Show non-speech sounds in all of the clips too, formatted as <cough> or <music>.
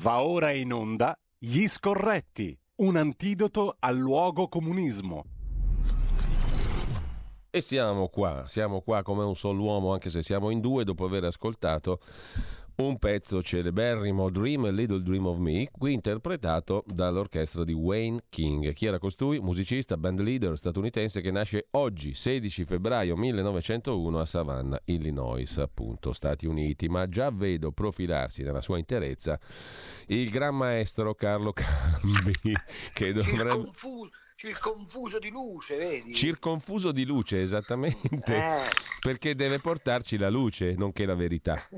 Va ora in onda Gli Scorretti, un antidoto al luogo comunismo. E siamo qua, siamo qua come un solo uomo, anche se siamo in due, dopo aver ascoltato un pezzo celeberrimo, Dream Little Dream of Me, qui interpretato dall'orchestra di Wayne King. Chi era costui? Musicista, band leader statunitense che nasce oggi, 16 febbraio 1901 a Savannah, Illinois, appunto, Stati Uniti, ma già vedo profilarsi nella sua interezza il gran maestro Carlo Cambi, <laughs> che dovrebbe... Circonfuso, di luce, vedi? Circonfuso di luce, esattamente, eh. perché deve portarci la luce, nonché la verità, <laughs>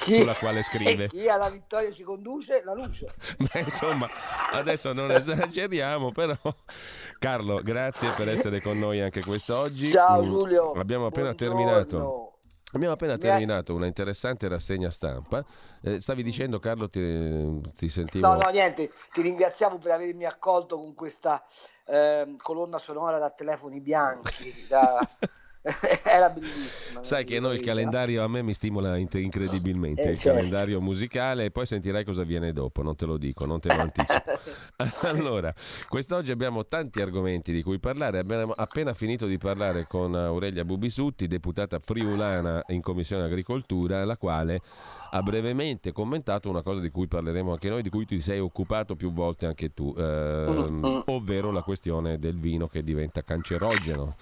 chi, sulla quale scrive. Chi alla vittoria ci conduce? La luce. <laughs> Beh, insomma, adesso non esageriamo, però... Carlo, grazie per essere con noi anche quest'oggi. Ciao mm, Giulio. Abbiamo appena Buongiorno. terminato Abbiamo appena terminato una interessante rassegna stampa. Eh, stavi dicendo, Carlo, ti, ti, sentivo. No, no, niente. Ti ringraziamo per avermi accolto con questa eh, colonna sonora da telefoni bianchi. Da... <laughs> <laughs> Era bellissima. Sai che noi il calendario a me mi stimola incredibilmente, eh, il certo. calendario musicale e poi sentirai cosa viene dopo, non te lo dico, non te lo anticipo. <laughs> <laughs> allora, quest'oggi abbiamo tanti argomenti di cui parlare, abbiamo appena finito di parlare con Aurelia Bubisutti, deputata friulana in Commissione Agricoltura, la quale ha brevemente commentato una cosa di cui parleremo anche noi, di cui ti sei occupato più volte anche tu, ehm, ovvero la questione del vino che diventa cancerogeno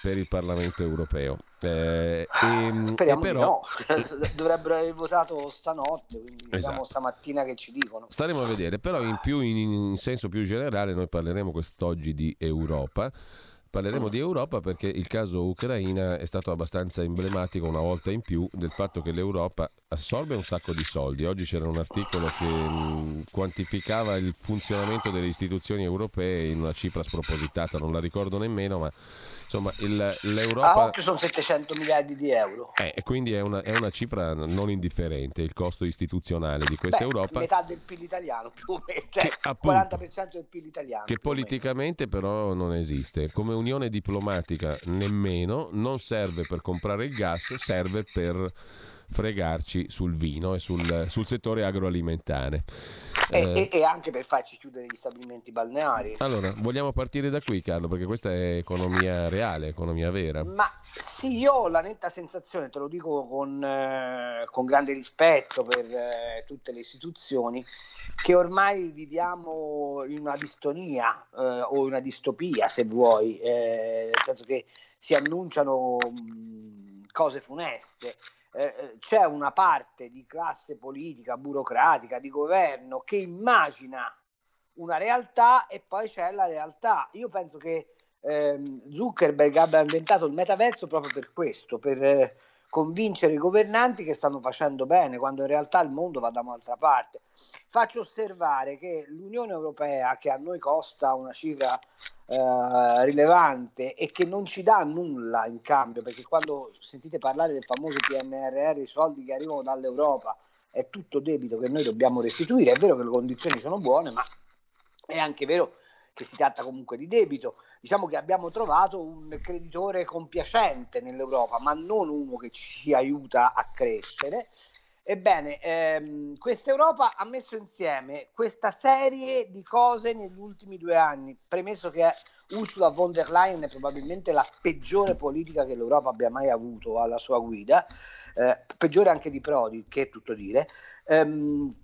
per il Parlamento europeo. Eh, e, Speriamo e però... no, <laughs> dovrebbero aver votato stanotte, quindi esatto. vediamo stamattina che ci dicono. Staremo a vedere, però in, più, in, in senso più generale noi parleremo quest'oggi di Europa. Parleremo di Europa perché il caso Ucraina è stato abbastanza emblematico una volta in più del fatto che l'Europa assorbe un sacco di soldi. Oggi c'era un articolo che mh, quantificava il funzionamento delle istituzioni europee in una cifra spropositata, non la ricordo nemmeno, ma Insomma, il, l'Europa... A occhio sono 700 miliardi di euro. Eh, e quindi è una, è una, cifra non indifferente il costo istituzionale di questa Beh, Europa. Metà del PIL italiano, più o meno, cioè appunto, 40% del PIL italiano. Che politicamente però non esiste. Come unione diplomatica nemmeno, non serve per comprare il gas, serve per fregarci sul vino e sul, sul settore agroalimentare. E, eh, e, anche per farci chiudere gli stabilimenti balneari. Allora, vogliamo partire da qui, Carlo, perché questa è economia reale, economia vera. Ma sì, io ho la netta sensazione, te lo dico con, eh, con grande rispetto per eh, tutte le istituzioni, che ormai viviamo in una distonia eh, o una distopia, se vuoi, eh, nel senso che si annunciano mh, cose funeste. Eh, eh, c'è una parte di classe politica, burocratica, di governo che immagina una realtà e poi c'è la realtà. Io penso che ehm, Zuckerberg abbia inventato il metaverso proprio per questo, per eh, convincere i governanti che stanno facendo bene, quando in realtà il mondo va da un'altra parte. Faccio osservare che l'Unione Europea, che a noi costa una cifra eh, rilevante e che non ci dà nulla in cambio, perché quando sentite parlare del famoso PNRR, i soldi che arrivano dall'Europa, è tutto debito che noi dobbiamo restituire, è vero che le condizioni sono buone, ma è anche vero che si tratta comunque di debito. Diciamo che abbiamo trovato un creditore compiacente nell'Europa, ma non uno che ci aiuta a crescere Ebbene, ehm, questa Europa ha messo insieme questa serie di cose negli ultimi due anni, premesso che Ursula von der Leyen è probabilmente la peggiore politica che l'Europa abbia mai avuto alla sua guida, eh, peggiore anche di Prodi, che è tutto dire. Ehm,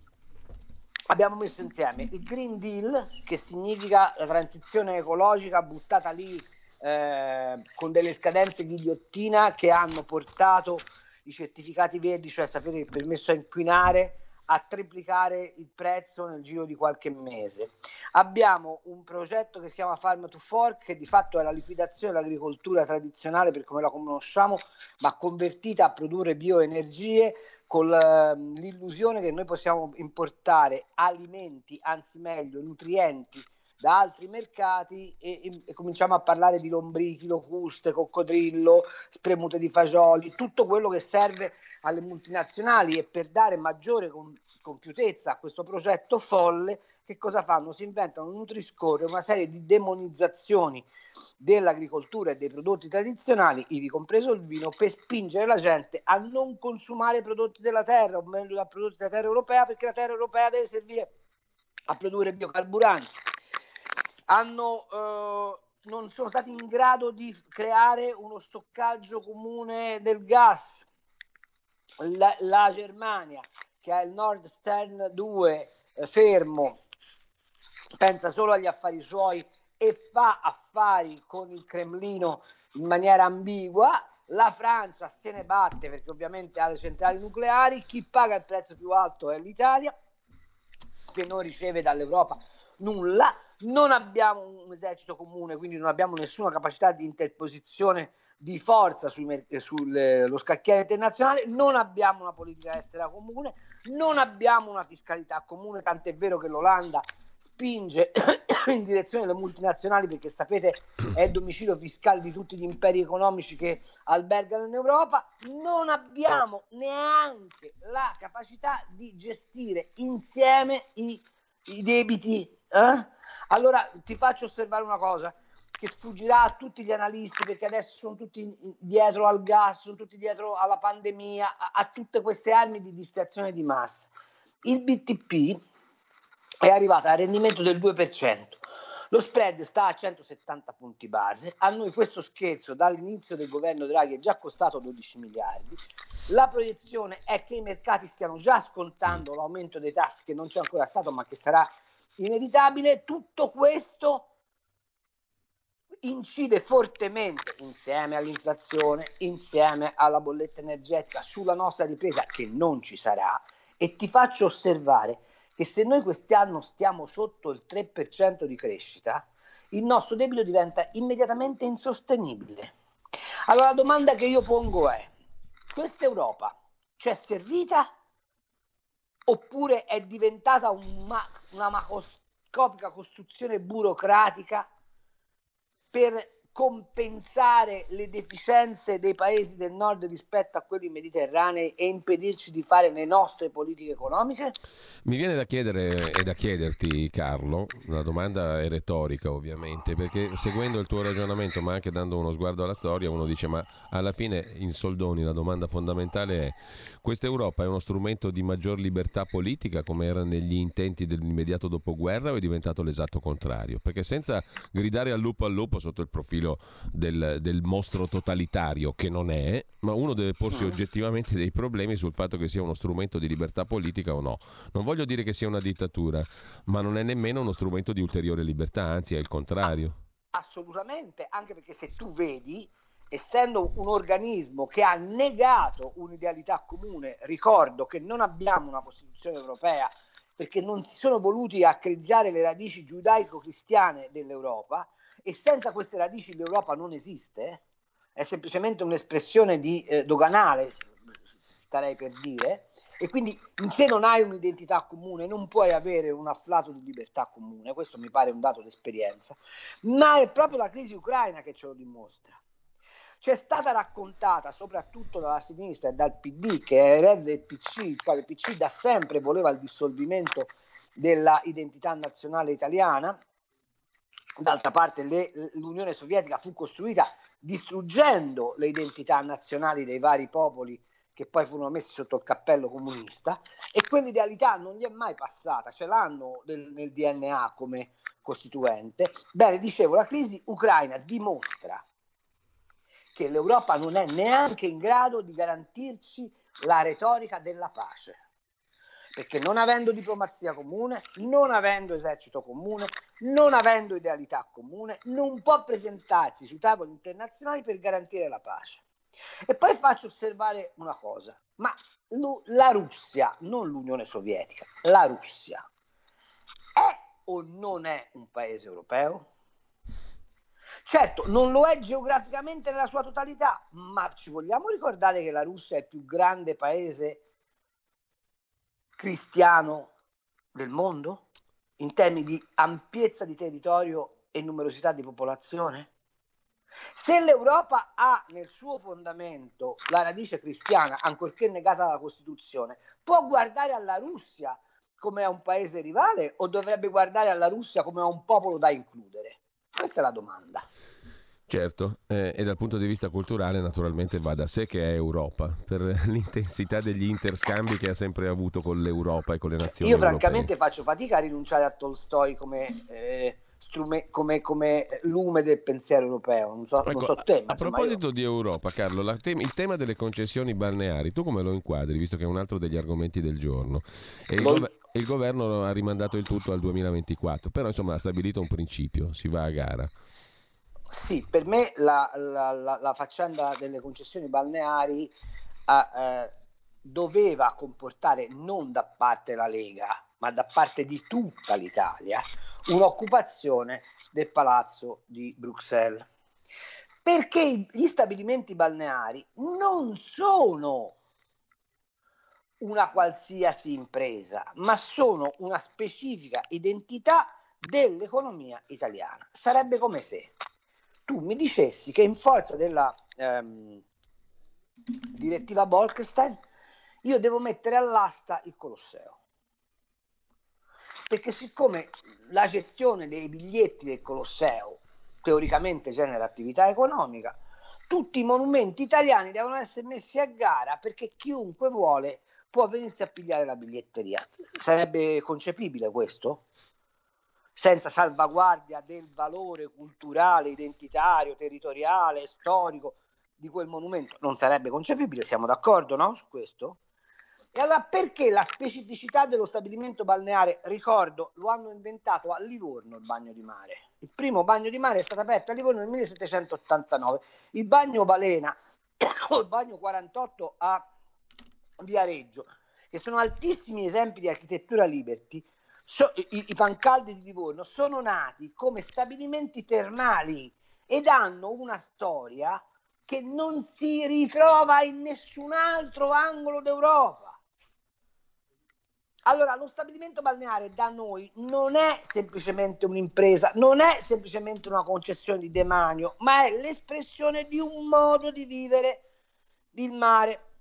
abbiamo messo insieme il Green Deal, che significa la transizione ecologica buttata lì eh, con delle scadenze ghigliottina che hanno portato i certificati verdi, cioè sapere il permesso a inquinare, a triplicare il prezzo nel giro di qualche mese. Abbiamo un progetto che si chiama Farm to Fork, che di fatto è la liquidazione dell'agricoltura tradizionale per come la conosciamo, ma convertita a produrre bioenergie con l'illusione che noi possiamo importare alimenti, anzi meglio, nutrienti da altri mercati e, e, cominciamo a parlare di lombrichi, locuste, coccodrillo, spremute di fagioli, tutto quello che serve alle multinazionali e per dare maggiore con, compiutezza a questo progetto folle, che cosa fanno? Si inventano un nutriscore, una serie di demonizzazioni dell'agricoltura e dei prodotti tradizionali, ivi compreso il vino, per spingere la gente a non consumare prodotti della terra, o meglio, da prodotti della terra europea, perché la terra europea deve servire a produrre biocarburanti. Hanno eh, non sono stati in grado di creare uno stoccaggio comune del gas. La, la Germania, che ha il Nord Stern 2 eh, fermo, pensa solo agli affari suoi e fa affari con il Cremlino in maniera ambigua. La Francia se ne batte perché ovviamente ha le centrali nucleari. Chi paga il prezzo più alto è l'Italia, che non riceve dall'Europa nulla non abbiamo un esercito comune, quindi non abbiamo nessuna capacità di interposizione di forza sullo sul, scacchiere internazionale, non abbiamo una politica estera comune, non abbiamo una fiscalità comune, tant'è vero che l'Olanda spinge <coughs> in direzione delle multinazionali perché sapete è il domicilio fiscale di tutti gli imperi economici che albergano in Europa, non abbiamo neanche la capacità di gestire insieme i, i debiti eh? Allora ti faccio osservare una cosa che sfuggirà a tutti gli analisti perché adesso sono tutti dietro al gas, sono tutti dietro alla pandemia, a, a tutte queste armi di distrazione di massa. Il BTP è arrivato al rendimento del 2%. Lo spread sta a 170 punti base. A noi questo scherzo dall'inizio del governo Draghi è già costato 12 miliardi. La proiezione è che i mercati stiano già scontando l'aumento dei tassi che non c'è ancora stato ma che sarà inevitabile, tutto questo incide fortemente insieme all'inflazione, insieme alla bolletta energetica sulla nostra ripresa che non ci sarà e ti faccio osservare che se noi quest'anno stiamo sotto il 3% di crescita, il nostro debito diventa immediatamente insostenibile. Allora la domanda che io pongo è, questa Europa ci è servita oppure è diventata un ma- una macroscopica costruzione burocratica per compensare le deficienze dei paesi del nord rispetto a quelli mediterranei e impedirci di fare le nostre politiche economiche? Mi viene da chiedere e da chiederti, Carlo, una domanda è retorica ovviamente, perché seguendo il tuo ragionamento, ma anche dando uno sguardo alla storia, uno dice, ma alla fine in soldoni la domanda fondamentale è questa Europa è uno strumento di maggior libertà politica come era negli intenti dell'immediato dopoguerra o è diventato l'esatto contrario? Perché senza gridare al lupo al lupo sotto il profilo del, del mostro totalitario che non è, ma uno deve porsi mm. oggettivamente dei problemi sul fatto che sia uno strumento di libertà politica o no. Non voglio dire che sia una dittatura, ma non è nemmeno uno strumento di ulteriore libertà, anzi è il contrario. Assolutamente, anche perché se tu vedi essendo un organismo che ha negato un'idealità comune, ricordo che non abbiamo una Costituzione europea perché non si sono voluti accreditare le radici giudaico-cristiane dell'Europa e senza queste radici l'Europa non esiste, è semplicemente un'espressione di eh, doganale, starei per dire, e quindi in sé non hai un'identità comune, non puoi avere un afflato di libertà comune, questo mi pare un dato d'esperienza, ma è proprio la crisi ucraina che ce lo dimostra ci è stata raccontata soprattutto dalla sinistra e dal PD, che è erede del PC, il quale il PC da sempre voleva il dissolvimento dell'identità nazionale italiana. D'altra parte le, l'Unione Sovietica fu costruita distruggendo le identità nazionali dei vari popoli che poi furono messi sotto il cappello comunista e quell'idealità non gli è mai passata, ce l'hanno del, nel DNA come costituente. Bene, dicevo, la crisi ucraina dimostra che l'Europa non è neanche in grado di garantirci la retorica della pace. Perché non avendo diplomazia comune, non avendo esercito comune, non avendo idealità comune, non può presentarsi sui tavoli internazionali per garantire la pace. E poi faccio osservare una cosa, ma la Russia, non l'Unione Sovietica, la Russia, è o non è un paese europeo? Certo, non lo è geograficamente nella sua totalità, ma ci vogliamo ricordare che la Russia è il più grande paese cristiano del mondo in termini di ampiezza di territorio e numerosità di popolazione? Se l'Europa ha nel suo fondamento la radice cristiana, ancorché negata dalla Costituzione, può guardare alla Russia come a un paese rivale o dovrebbe guardare alla Russia come a un popolo da includere? Questa è la domanda. Certo, eh, e dal punto di vista culturale naturalmente va da sé che è Europa, per <laughs> l'intensità degli interscambi che ha sempre avuto con l'Europa e con le nazioni. Io francamente faccio fatica a rinunciare a Tolstoi come... Eh, strume- come, come, lume del pensiero europeo. Non so, ecco, non so te, a proposito io... di Europa, Carlo, te- il tema delle concessioni balneari, tu come lo inquadri, visto che è un altro degli argomenti del giorno? E il, gov- il governo ha rimandato il tutto al 2024, però insomma ha stabilito un principio, si va a gara. Sì, per me la, la, la, la faccenda delle concessioni balneari eh, doveva comportare non da parte della Lega, ma da parte di tutta l'Italia, un'occupazione del palazzo di Bruxelles. Perché gli stabilimenti balneari non sono una qualsiasi impresa, ma sono una specifica identità dell'economia italiana. Sarebbe come se tu mi dicessi che in forza della ehm, direttiva Bolkestein io devo mettere all'asta il Colosseo perché siccome la gestione dei biglietti del Colosseo teoricamente genera attività economica, tutti i monumenti italiani devono essere messi a gara perché chiunque vuole può venirsi a pigliare la biglietteria. Sarebbe concepibile questo? Senza salvaguardia del valore culturale, identitario, territoriale, storico di quel monumento. Non sarebbe concepibile, siamo d'accordo no? su questo? E allora perché la specificità dello stabilimento balneare, ricordo, lo hanno inventato a Livorno il bagno di mare. Il primo bagno di mare è stato aperto a Livorno nel 1789. Il bagno balena o <coughs> il bagno 48 a Viareggio, che sono altissimi esempi di architettura liberty, so, i, i pancaldi di Livorno sono nati come stabilimenti termali ed hanno una storia che non si ritrova in nessun altro angolo d'Europa. Allora, lo stabilimento balneare da noi non è semplicemente un'impresa, non è semplicemente una concessione di demanio, ma è l'espressione di un modo di vivere il mare.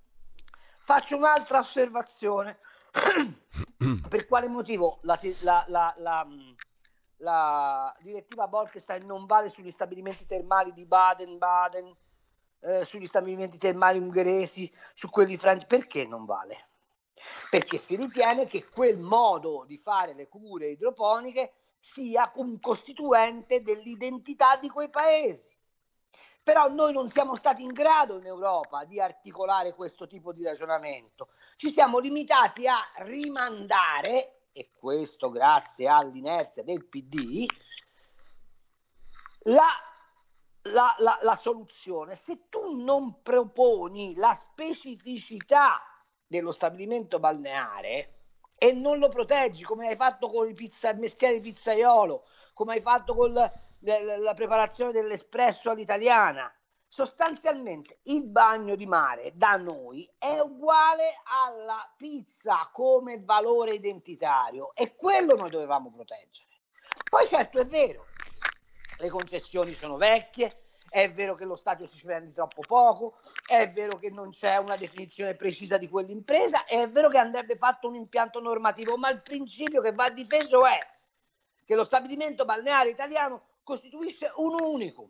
Faccio un'altra osservazione. <coughs> per quale motivo la, la, la, la, direttiva Bolkestein non vale sugli stabilimenti termali di Baden-Baden, eh, sugli stabilimenti termali ungheresi, su quelli francesi? Perché non vale? Perché si ritiene che quel modo di fare le cure idroponiche sia un costituente dell'identità di quei paesi. Però noi non siamo stati in grado in Europa di articolare questo tipo di ragionamento. Ci siamo limitati a rimandare, e questo grazie all'inerzia del PD, la, la, la, la soluzione. Se tu non proponi la specificità dello stabilimento balneare e non lo proteggi come hai fatto con il, pizza, il mestiere pizzaiolo, come hai fatto con la, la, preparazione dell'espresso all'italiana. Sostanzialmente il bagno di mare da noi è uguale alla pizza come valore identitario e quello noi dovevamo proteggere. Poi certo è vero, le concessioni sono vecchie, è vero che lo stadio si spende troppo poco, è vero che non c'è una definizione precisa di quell'impresa, è vero che andrebbe fatto un impianto normativo, ma il principio che va difeso è che lo stabilimento balneare italiano costituisce un unicum.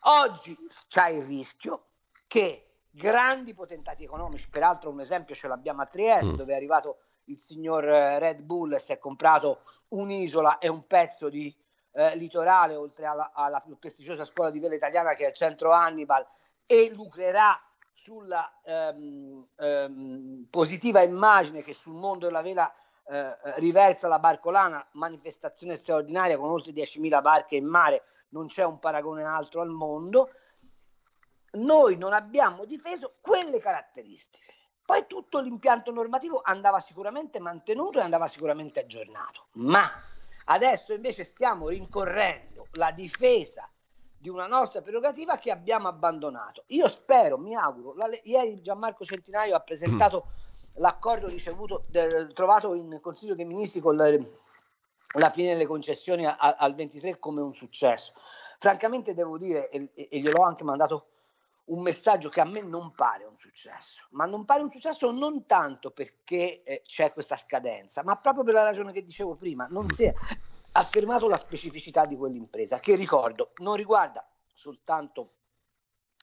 Oggi c'è il rischio che grandi potentati economici, peraltro un esempio ce l'abbiamo a Trieste, mm. dove è arrivato il signor eh, Red Bull e si è comprato un'isola e un pezzo di eh, litorale, oltre alla, alla, più prestigiosa scuola di vela italiana che è il Centro Hannibal, e lucrerà sulla ehm, ehm, positiva immagine che sul mondo della vela eh, riversa la barcolana, manifestazione straordinaria con oltre 10.000 barche in mare, non c'è un paragone altro al mondo. Noi non abbiamo difeso quelle caratteristiche. Poi tutto l'impianto normativo andava sicuramente mantenuto e andava sicuramente aggiornato, ma Adesso invece stiamo rincorrendo la difesa di una nostra prerogativa che abbiamo abbandonato. Io spero, mi auguro, la, ieri Gianmarco Centinaio ha presentato mm. l'accordo ricevuto, de, trovato in Consiglio dei Ministri con la, la fine delle concessioni a, al 23 come un successo. Francamente devo dire, e, e gliel'ho anche mandato un messaggio che a me non pare un successo, ma non pare un successo non tanto perché eh, c'è questa scadenza, ma proprio per la ragione che dicevo prima, non si è affermato la specificità di quell'impresa, che ricordo non riguarda soltanto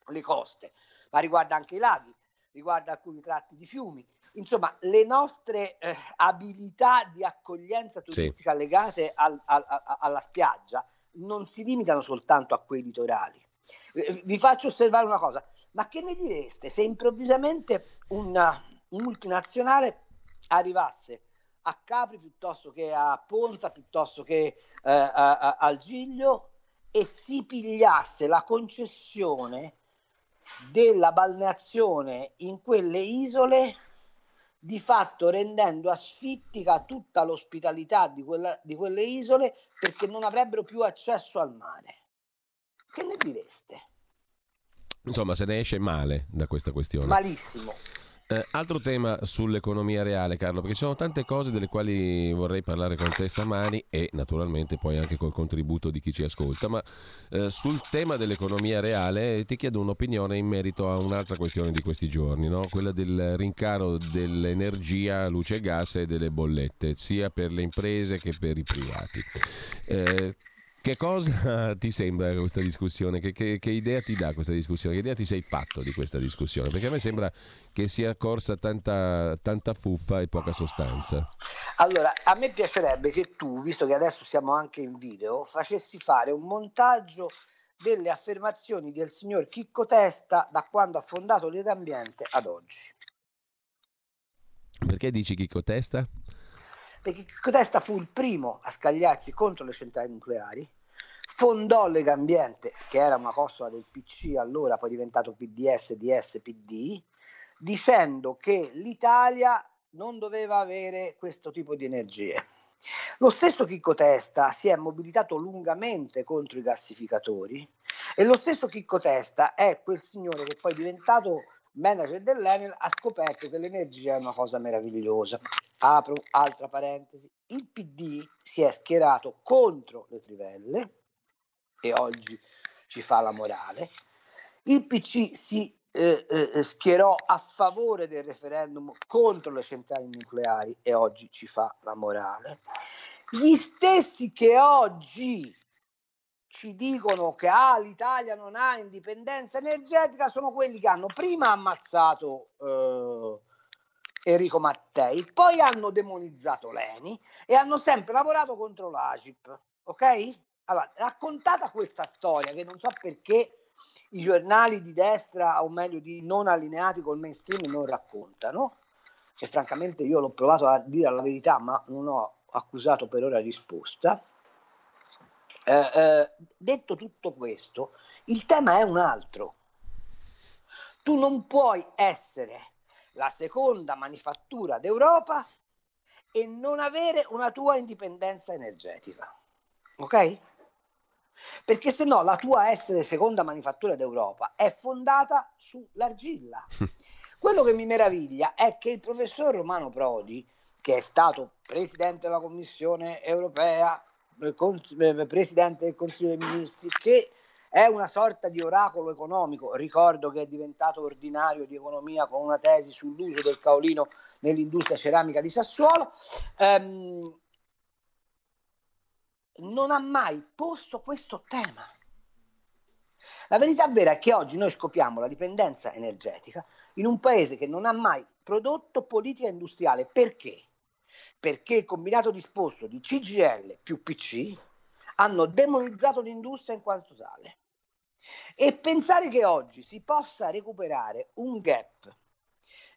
le coste, ma riguarda anche i laghi, riguarda alcuni tratti di fiumi, insomma le nostre eh, abilità di accoglienza turistica sì. legate al, al, a, alla spiaggia non si limitano soltanto a quei litorali. Eh, vi faccio osservare una cosa, ma che ne direste se improvvisamente una multinazionale arrivasse a Capri piuttosto che a Ponza, piuttosto che eh, a, a, al Giglio e si pigliasse la concessione della balneazione in quelle isole di fatto rendendo asfittica tutta l'ospitalità di, quella, di quelle isole perché non avrebbero più accesso al mare. Che ne direste? Insomma, se ne esce male da questa questione. Malissimo. Eh, altro tema sull'economia reale, Carlo, perché ci sono tante cose delle quali vorrei parlare con te stamani e naturalmente poi anche col contributo di chi ci ascolta, ma eh, sul tema dell'economia reale ti chiedo un'opinione in merito a un'altra questione di questi giorni, no? quella del rincaro dell'energia, luce e gas e delle bollette, sia per le imprese che per i privati. Eh, che cosa <laughs> ti sembra questa discussione? Che, che, che, idea ti dà questa discussione? Che idea ti sei fatto di questa discussione? Perché a me sembra che sia corsa tanta, tanta fuffa e poca sostanza. Allora, a me piacerebbe che tu, visto che adesso siamo anche in video, facessi fare un montaggio delle affermazioni del signor Chicco Testa da quando ha fondato Legambiente ad oggi. Perché dici Chicco Testa? perché Testa fu il primo a scagliarsi contro le centrali nucleari, fondò Legambiente, che era una costola del PC allora, poi diventato PDS, DS, PD, dicendo che l'Italia non doveva avere questo tipo di energie. Lo stesso Chicco Testa si è mobilitato lungamente contro i gassificatori e lo stesso Chicco Testa è quel signore che poi diventato manager dell'Enel ha scoperto che l'energia è una cosa meravigliosa. Apro altra parentesi, il PD si è schierato contro le trivelle e oggi ci fa la morale. Il PC si eh, eh, schierò a favore del referendum contro le centrali nucleari e oggi ci fa la morale. Gli stessi che oggi ci dicono che ah, l'Italia non ha indipendenza energetica sono quelli che hanno prima ammazzato eh, Enrico Mattei, poi hanno demonizzato Leni e hanno sempre lavorato contro l'Agip. Ok? Allora, raccontata questa storia, che non so perché i giornali di destra, o meglio di non allineati col mainstream, non raccontano, e francamente io l'ho provato a dire la verità, ma non ho accusato per ora risposta eh, eh, detto tutto questo, il tema è un altro. Tu non puoi essere la seconda manifattura d'Europa e non avere una tua indipendenza energetica. Ok? Perché se no la tua essere seconda manifattura d'Europa è fondata sull'argilla. <laughs> Quello che mi meraviglia è che il professor Romano Prodi, che è stato presidente della Commissione europea, eh, eh, presidente del Consiglio dei Ministri, che è una sorta di oracolo economico. Ricordo che è diventato ordinario di economia con una tesi sull'uso del caolino nell'industria ceramica di Sassuolo. Ehm, non ha mai posto questo tema. La verità vera è che oggi noi scopriamo la dipendenza energetica in un paese che non ha mai prodotto politica industriale. Perché? perché il combinato disposto di CGL più PC hanno demonizzato l'industria in quanto tale. E pensare che oggi si possa recuperare un gap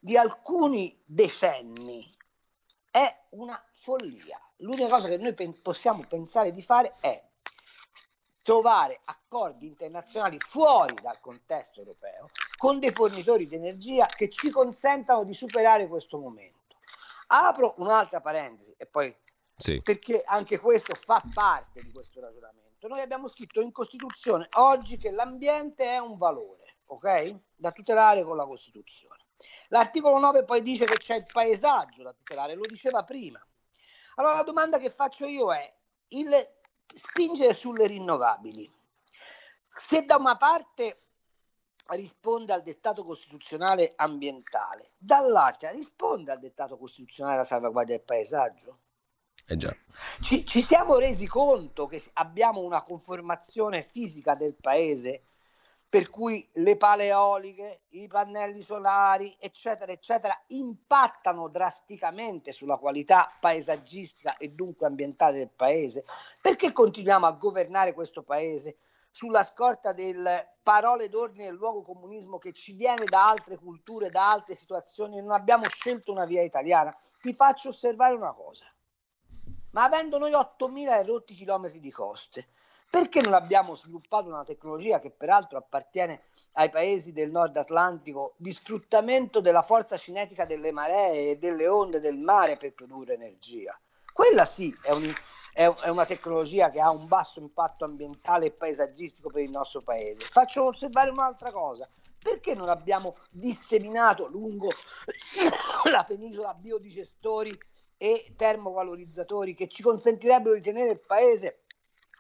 di alcuni decenni è una follia. L'unica cosa che noi pen- possiamo pensare di fare è trovare accordi internazionali fuori dal contesto europeo con dei fornitori di energia che ci consentano di superare questo momento. Apro un'altra parentesi e poi sì. perché anche questo fa parte di questo ragionamento. Noi abbiamo scritto in Costituzione oggi che l'ambiente è un valore, ok? Da tutelare con la Costituzione. L'articolo 9 poi dice che c'è il paesaggio da tutelare, lo diceva prima. Allora la domanda che faccio io è il spingere sulle rinnovabili Se da una parte risponde al dettato costituzionale ambientale, dall'altra risponde al dettato costituzionale della salvaguardia del paesaggio. Eh ci, ci, siamo resi conto che abbiamo una conformazione fisica del paese per cui le pale eoliche, i pannelli solari, eccetera, eccetera, impattano drasticamente sulla qualità paesaggistica e dunque ambientale del paese. Perché continuiamo a governare questo paese sulla scorta delle parole d'ordine del luogo comunismo che ci viene da altre culture, da altre situazioni, non abbiamo scelto una via italiana? Ti faccio osservare una cosa. Ma avendo noi 8.000 rotti chilometri di coste, perché non abbiamo sviluppato una tecnologia che peraltro appartiene ai paesi del nord Atlantico di sfruttamento della forza cinetica delle maree e delle onde del mare per produrre energia? Quella sì è, un, è, è una tecnologia che ha un basso impatto ambientale e paesaggistico per il nostro paese. Faccio osservare un'altra cosa perché non abbiamo disseminato lungo <coughs> la penisola biodigestori e termovalorizzatori che ci consentirebbero di tenere il paese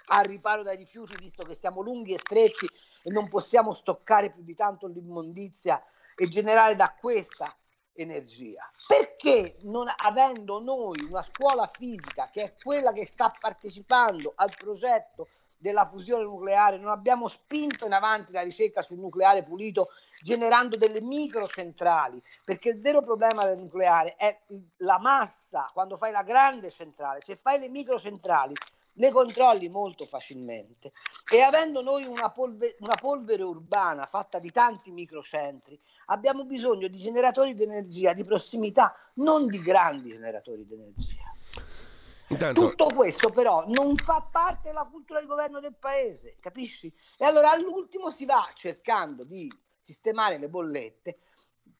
al riparo dai rifiuti, visto che siamo lunghi e stretti e non possiamo stoccare più di tanto l'immondizia e generare da questa energia. Perché non avendo noi una scuola fisica che è quella che sta partecipando al progetto della fusione nucleare, non abbiamo spinto in avanti la ricerca sul nucleare pulito generando delle microcentrali, perché il vero problema del nucleare è la massa, quando fai la grande centrale, se fai le microcentrali le controlli molto facilmente e avendo noi una, polve, una polvere urbana fatta di tanti microcentri, abbiamo bisogno di generatori di energia di prossimità, non di grandi generatori di energia. Intanto... Tutto questo però non fa parte della cultura di governo del paese, capisci? E allora all'ultimo si va cercando di sistemare le bollette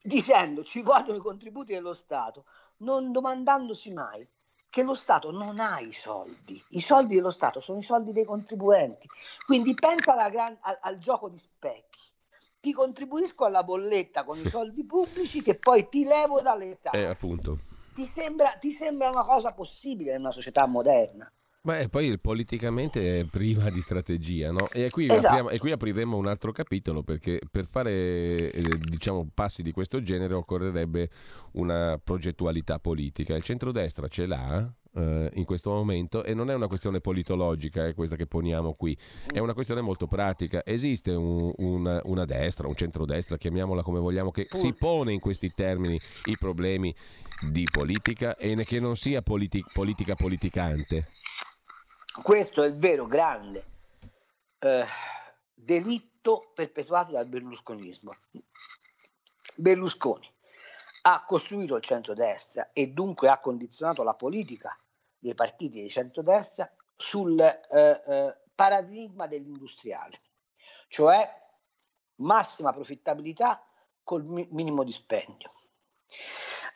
dicendo ci vogliono i contributi dello Stato, non domandandosi mai che lo Stato non ha i soldi, i soldi dello Stato sono i soldi dei contribuenti, quindi pensa gran, al, al gioco di specchi ti contribuisco alla bolletta con i soldi pubblici che poi ti levo dalle tasse. Eh. Ti sembra, ti sembra una cosa possibile in una società moderna? Beh, poi politicamente è prima di strategia, no? E qui, esatto. apriamo, e qui, apriremo un altro capitolo perché per fare eh, diciamo, passi di questo genere occorrerebbe una progettualità politica. Il centrodestra ce l'ha eh, in questo momento e non è una questione politologica è questa che poniamo qui, è una questione molto pratica. Esiste un, una, una destra, un centrodestra, chiamiamola come vogliamo, che si pone in questi termini i problemi di politica e che non sia politi- politica politicante. Questo è il vero grande eh, delitto perpetuato dal berlusconismo. Berlusconi ha costruito il centrodestra e dunque ha condizionato la politica dei partiti di centrodestra sul eh, eh, paradigma dell'industriale, cioè massima profittabilità col mi- minimo dispendio.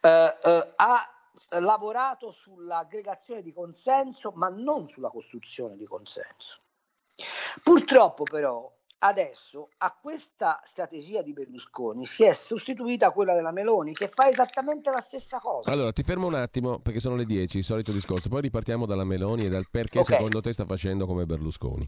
Eh, eh ha lavorato sull'aggregazione di consenso, ma non sulla costruzione di consenso. Purtroppo però adesso a questa strategia di Berlusconi si è sostituita quella della Meloni che fa esattamente la stessa cosa. Allora ti fermo un attimo perché sono le 10, il solito discorso, poi ripartiamo dalla Meloni e dal perché okay. secondo te sta facendo come Berlusconi.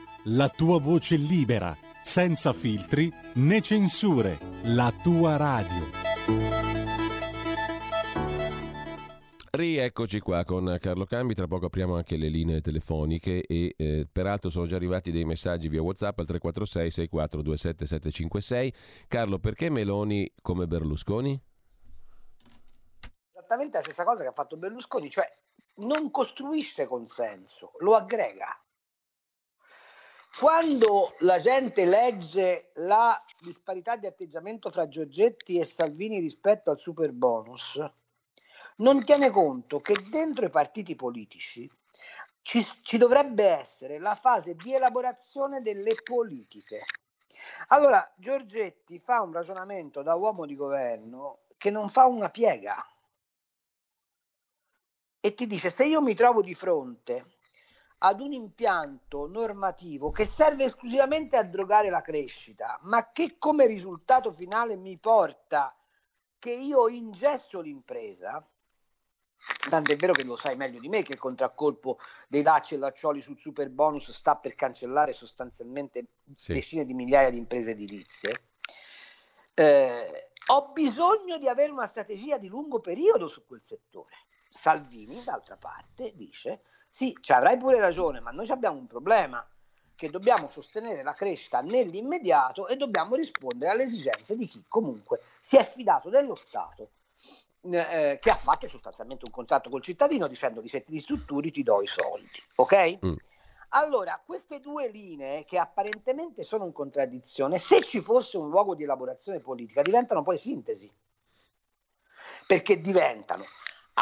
la tua voce libera, senza filtri né censure, la tua radio. Rieccoci qua con Carlo Cambi, tra poco apriamo anche le linee telefoniche e eh, peraltro sono già arrivati dei messaggi via Whatsapp al 346 6427 756. Carlo, perché Meloni come Berlusconi? Esattamente la stessa cosa che ha fatto Berlusconi, cioè non costruisce consenso, lo aggrega. Quando la gente legge la disparità di atteggiamento fra Giorgetti e Salvini rispetto al super bonus, non tiene conto che dentro i partiti politici ci, ci dovrebbe essere la fase di elaborazione delle politiche. Allora, Giorgetti fa un ragionamento da uomo di governo che non fa una piega e ti dice se io mi trovo di fronte ad un impianto normativo che serve esclusivamente a drogare la crescita, ma che come risultato finale mi porta che io ingesso l'impresa, Tanto è vero che lo sai meglio di me che il contraccolpo dei lacci e laccioli sul super bonus sta per cancellare sostanzialmente sì. decine di migliaia di imprese edilizie. Eh, ho bisogno di avere una strategia di lungo periodo su quel settore. Salvini, d'altra parte, dice: Sì, ci avrai pure ragione, ma noi abbiamo un problema che dobbiamo sostenere la crescita nell'immediato e dobbiamo rispondere alle esigenze di chi comunque si è fidato dello Stato eh, che ha fatto sostanzialmente un contratto col cittadino dicendo se ti ristrutturi ti do i soldi, ok? Mm. Allora, queste due linee che apparentemente sono in contraddizione, se ci fosse un luogo di elaborazione politica, diventano poi sintesi. Perché diventano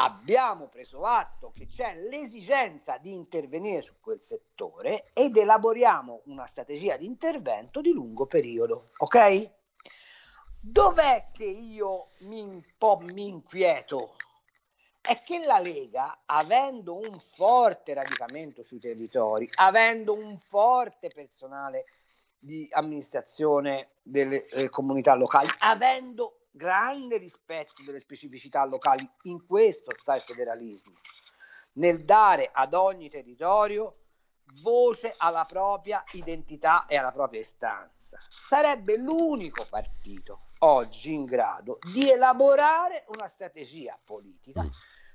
abbiamo preso atto che c'è l'esigenza di intervenire su quel settore ed elaboriamo una strategia di intervento di lungo periodo, ok? Dov'è che io mi, un po' mi inquieto? È che la Lega, avendo un forte radicamento sui territori, avendo un forte personale di amministrazione delle eh, comunità locali, avendo grande rispetto delle specificità locali, in questo sta il federalismo, nel dare ad ogni territorio voce alla propria identità e alla propria istanza. Sarebbe l'unico partito oggi in grado di elaborare una strategia politica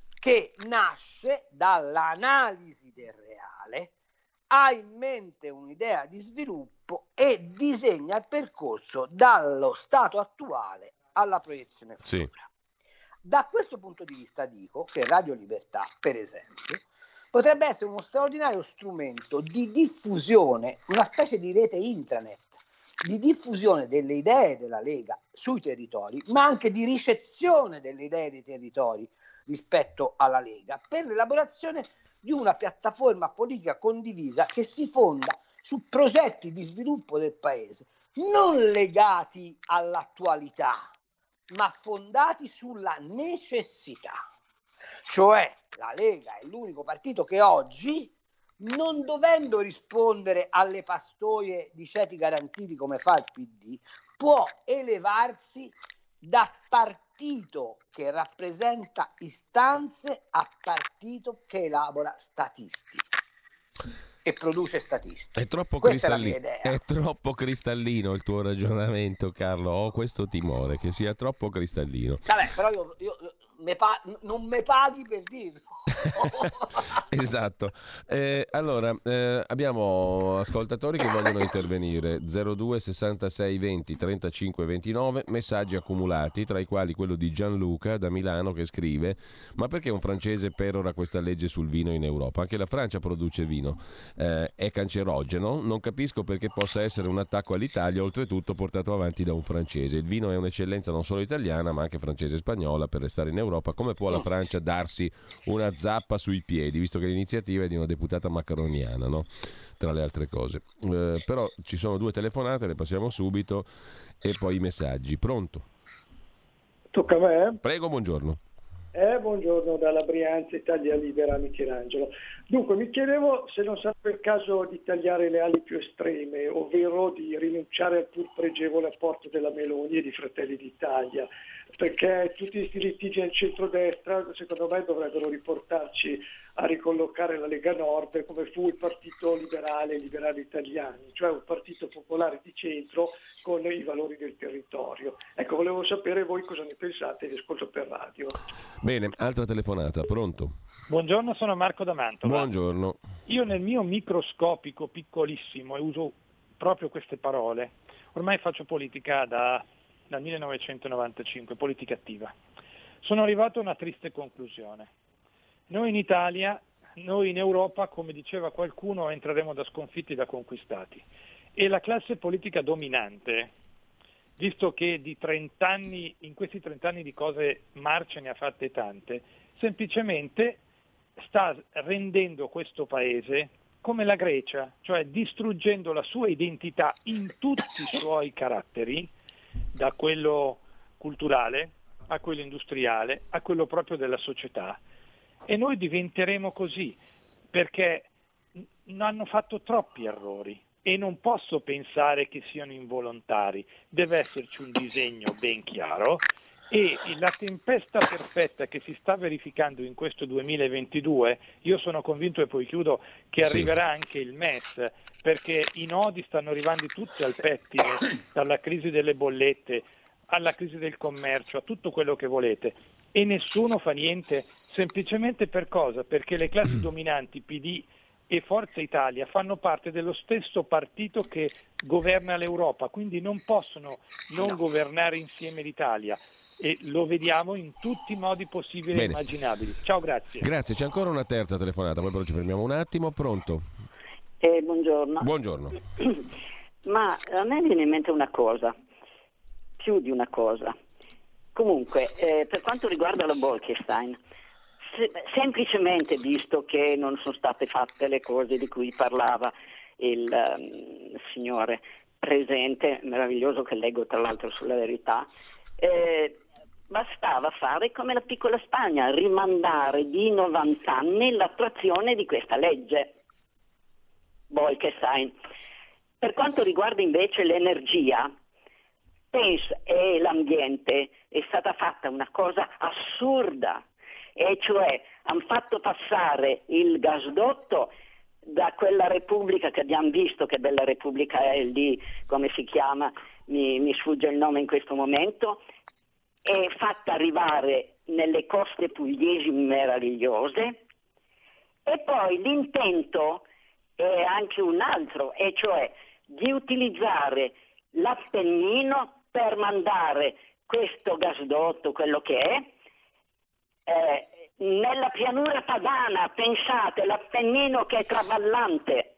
che nasce dall'analisi del reale, ha in mente un'idea di sviluppo e disegna il percorso dallo stato attuale alla proiezione futura. Sì. Da questo punto di vista dico che Radio Libertà, per esempio, potrebbe essere uno straordinario strumento di diffusione, una specie di rete intranet di diffusione delle idee della Lega sui territori, ma anche di ricezione delle idee dei territori rispetto alla Lega, per l'elaborazione di una piattaforma politica condivisa che si fonda su progetti di sviluppo del paese, non legati all'attualità, ma fondati sulla necessità. Cioè la Lega è l'unico partito che oggi, non dovendo rispondere alle pastoie di ceti garantiti come fa il PD, può elevarsi da partito che rappresenta istanze a partito che elabora statistiche e produce statistiche. È troppo, cristallino, è, è troppo cristallino il tuo ragionamento, Carlo. Ho questo timore che sia troppo cristallino. Vabbè, però io, io me pa- non mi paghi per dirlo. <laughs> esatto. Eh, allora, eh, abbiamo ascoltatori che vogliono intervenire. 02 66 20 35 29, messaggi accumulati, tra i quali quello di Gianluca da Milano che scrive: Ma perché un francese perora questa legge sul vino in Europa? Anche la Francia produce vino. Eh, è cancerogeno? Non capisco perché possa essere un attacco all'Italia, oltretutto portato avanti da un francese. Il vino è un'eccellenza non solo italiana, ma anche francese e spagnola per restare in Europa Europa, come può la Francia darsi una zappa sui piedi, visto che l'iniziativa è di una deputata macroniana, no? tra le altre cose. Eh, però ci sono due telefonate, le passiamo subito e poi i messaggi. Pronto? Tocca a me? Prego, buongiorno. Eh, buongiorno dalla Brianza Italia Libera Michelangelo. Dunque, mi chiedevo se non sarebbe il caso di tagliare le ali più estreme, ovvero di rinunciare al pur pregevole apporto della Meloni e di Fratelli d'Italia perché tutti questi litigi al centrodestra secondo me dovrebbero riportarci a ricollocare la Lega Nord come fu il partito liberale liberali italiani, cioè un partito popolare di centro con i valori del territorio. Ecco, volevo sapere voi cosa ne pensate, vi ascolto per radio. Bene, altra telefonata, pronto? Buongiorno, sono Marco da Mantova. Buongiorno. Io nel mio microscopico piccolissimo, e uso proprio queste parole, ormai faccio politica da dal 1995, politica attiva. Sono arrivato a una triste conclusione. Noi in Italia, noi in Europa, come diceva qualcuno, entreremo da sconfitti da conquistati. E la classe politica dominante, visto che di 30 anni, in questi 30 anni di cose marce ne ha fatte tante, semplicemente sta rendendo questo paese come la Grecia, cioè distruggendo la sua identità in tutti i suoi caratteri, da quello culturale a quello industriale a quello proprio della società. E noi diventeremo così perché hanno fatto troppi errori e non posso pensare che siano involontari, deve esserci un disegno ben chiaro e la tempesta perfetta che si sta verificando in questo 2022, io sono convinto e poi chiudo che arriverà sì. anche il MES, perché i nodi stanno arrivando tutti al pettine, dalla crisi delle bollette alla crisi del commercio, a tutto quello che volete, e nessuno fa niente, semplicemente per cosa? Perché le classi dominanti PD e Forza Italia fanno parte dello stesso partito che governa l'Europa, quindi non possono non no. governare insieme l'Italia e lo vediamo in tutti i modi possibili e immaginabili. Ciao, grazie. Grazie, c'è ancora una terza telefonata, poi però ci fermiamo un attimo. Pronto? Eh, buongiorno. Buongiorno. <clears throat> Ma a me viene in mente una cosa, più di una cosa. Comunque, eh, per quanto riguarda la Bolkestein, se, semplicemente visto che non sono state fatte le cose di cui parlava il um, signore presente, meraviglioso che leggo tra l'altro sulla verità, eh, bastava fare come la piccola Spagna, rimandare di 90 anni l'attuazione di questa legge. Bolkestein. Per quanto riguarda invece l'energia penso, e l'ambiente, è stata fatta una cosa assurda, e cioè hanno fatto passare il gasdotto da quella repubblica che abbiamo visto, che bella repubblica è lì, come si chiama, mi, mi sfugge il nome in questo momento, è fatta arrivare nelle coste pugliesi meravigliose. E poi l'intento è anche un altro, e cioè di utilizzare l'Appennino per mandare questo gasdotto, quello che è, eh, nella pianura padana, pensate, l'Appennino che è traballante,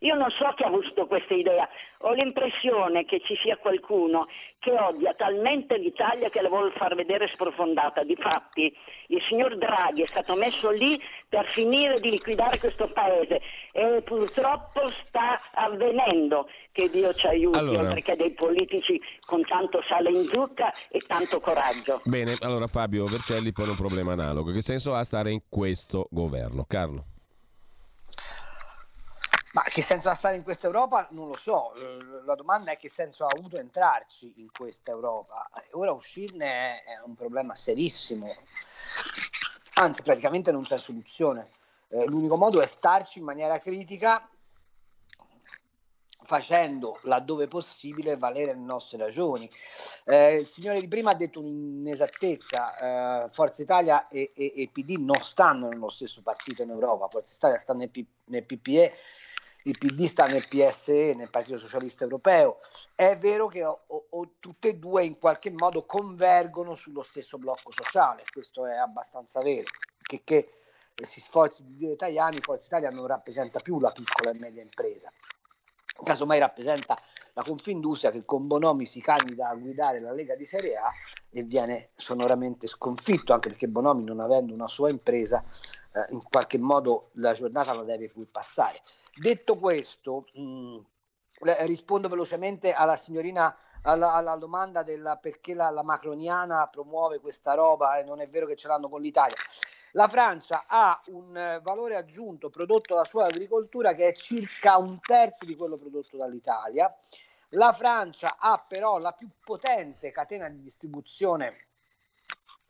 io non so chi ha avuto questa idea, ho l'impressione che ci sia qualcuno che odia talmente l'Italia che la vuole far vedere sprofondata. Difatti il signor Draghi è stato messo lì per finire di liquidare questo paese e purtroppo sta avvenendo che Dio ci aiuti, allora, perché dei politici con tanto sale in zucca e tanto coraggio. Bene, allora Fabio Vercelli pone un problema analogo. Che senso ha stare in questo governo? Carlo? Ma che senso ha stare in questa Europa? Non lo so. Eh, la domanda è che senso ha avuto entrarci in questa Europa. Ora uscirne è un problema serissimo. Anzi, praticamente non c'è soluzione. Eh, l'unico modo è starci in maniera critica facendo laddove possibile valere le nostre ragioni. Eh, il signore di prima ha detto un'inesattezza, eh, Forza Italia e, e, e, PD non stanno nello stesso partito in Europa, Forza Italia sta nel, P, nel PPE il PD sta nel PSE, nel Partito Socialista Europeo. È vero che o, o, tutte e due in qualche modo convergono sullo stesso blocco sociale, questo è abbastanza vero, che, che si sforzi di dire italiani, Forza Italia non rappresenta più la piccola e media impresa, casomai rappresenta la Confindustria che con Bonomi si candida a guidare la Lega di Serie A e viene sonoramente sconfitto, anche perché Bonomi non avendo una sua impresa eh, in qualche modo la giornata la deve pur passare. Detto questo, mh, mm, rispondo velocemente alla signorina alla, alla domanda del perché la, la, macroniana promuove questa roba e non è vero che ce l'hanno con l'Italia. La Francia ha un eh, valore aggiunto prodotto dalla sua agricoltura che è circa un terzo di quello prodotto dall'Italia. La Francia ha però la più potente catena di distribuzione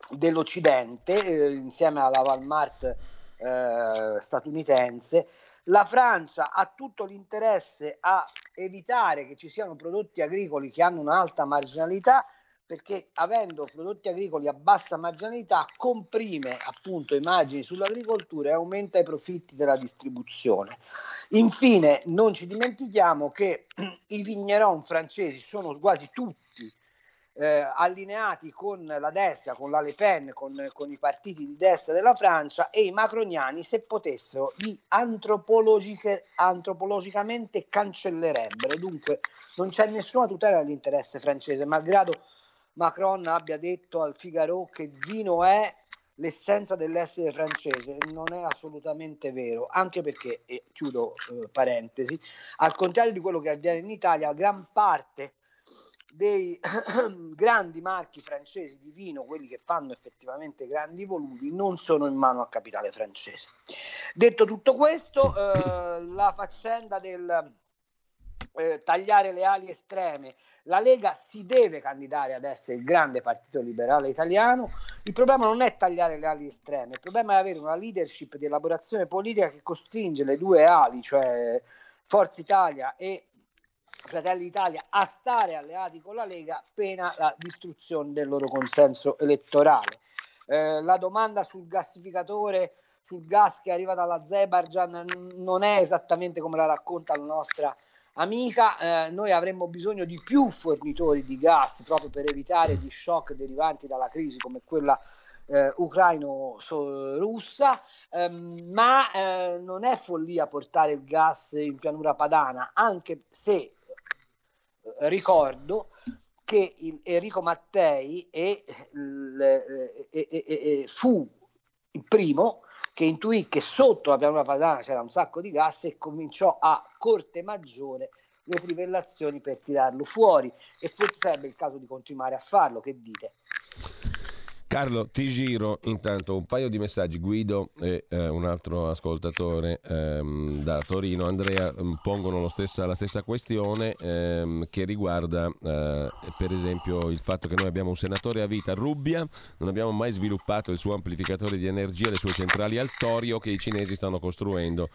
dell'Occidente, eh, insieme alla Walmart eh, statunitense. La Francia ha tutto l'interesse a evitare che ci siano prodotti agricoli che hanno un'alta marginalità perché avendo prodotti agricoli a bassa marginalità comprime appunto i margini sull'agricoltura e aumenta i profitti della distribuzione. Infine non ci dimentichiamo che <clears throat> i vigneron francesi sono quasi tutti eh, allineati con la destra, con la Le Pen, con, con, i partiti di destra della Francia e i macroniani, se potessero, li antropologicamente cancellerebbero. Dunque non c'è nessuna tutela dell'interesse francese, malgrado Macron abbia detto al Figaro che vino è l'essenza dell'essere francese non è assolutamente vero, anche perché, e chiudo eh, parentesi, al contrario di quello che avviene in Italia, gran parte dei <clears throat> grandi marchi francesi di vino, quelli che fanno effettivamente grandi volumi, non sono in mano al capitale francese. Detto tutto questo, eh, la faccenda del eh, tagliare le ali estreme, la Lega si deve candidare ad essere il grande partito liberale italiano. Il problema non è tagliare le ali estreme, il problema è avere una leadership di elaborazione politica che costringe le due ali, cioè Forza Italia e Fratelli d'Italia a stare alleati con la Lega pena la distruzione del loro consenso elettorale. Eh, la domanda sul gassificatore, sul gas che arriva dall'Azerbaijan non è esattamente come la racconta la nostra amica. Eh, noi avremmo bisogno di più fornitori di gas proprio per evitare gli shock derivanti dalla crisi come quella eh, ucraino-russa, ehm, ma eh, non è follia portare il gas in pianura padana, anche se ricordo che Enrico Mattei e, e, e, fu il primo che intuì che sotto la pianura padana c'era un sacco di gas e cominciò a corte maggiore le trivellazioni per tirarlo fuori e forse sarebbe il caso di continuare a farlo, che dite? Carlo, ti giro intanto un paio di messaggi. Guido e eh, un altro ascoltatore ehm, da Torino, Andrea, mm, pongono stessa, la stessa questione ehm, che riguarda eh, per esempio il fatto che noi abbiamo un senatore a vita, Rubbia, non abbiamo mai sviluppato il suo amplificatore di energia, le sue centrali al torio che i cinesi stanno costruendo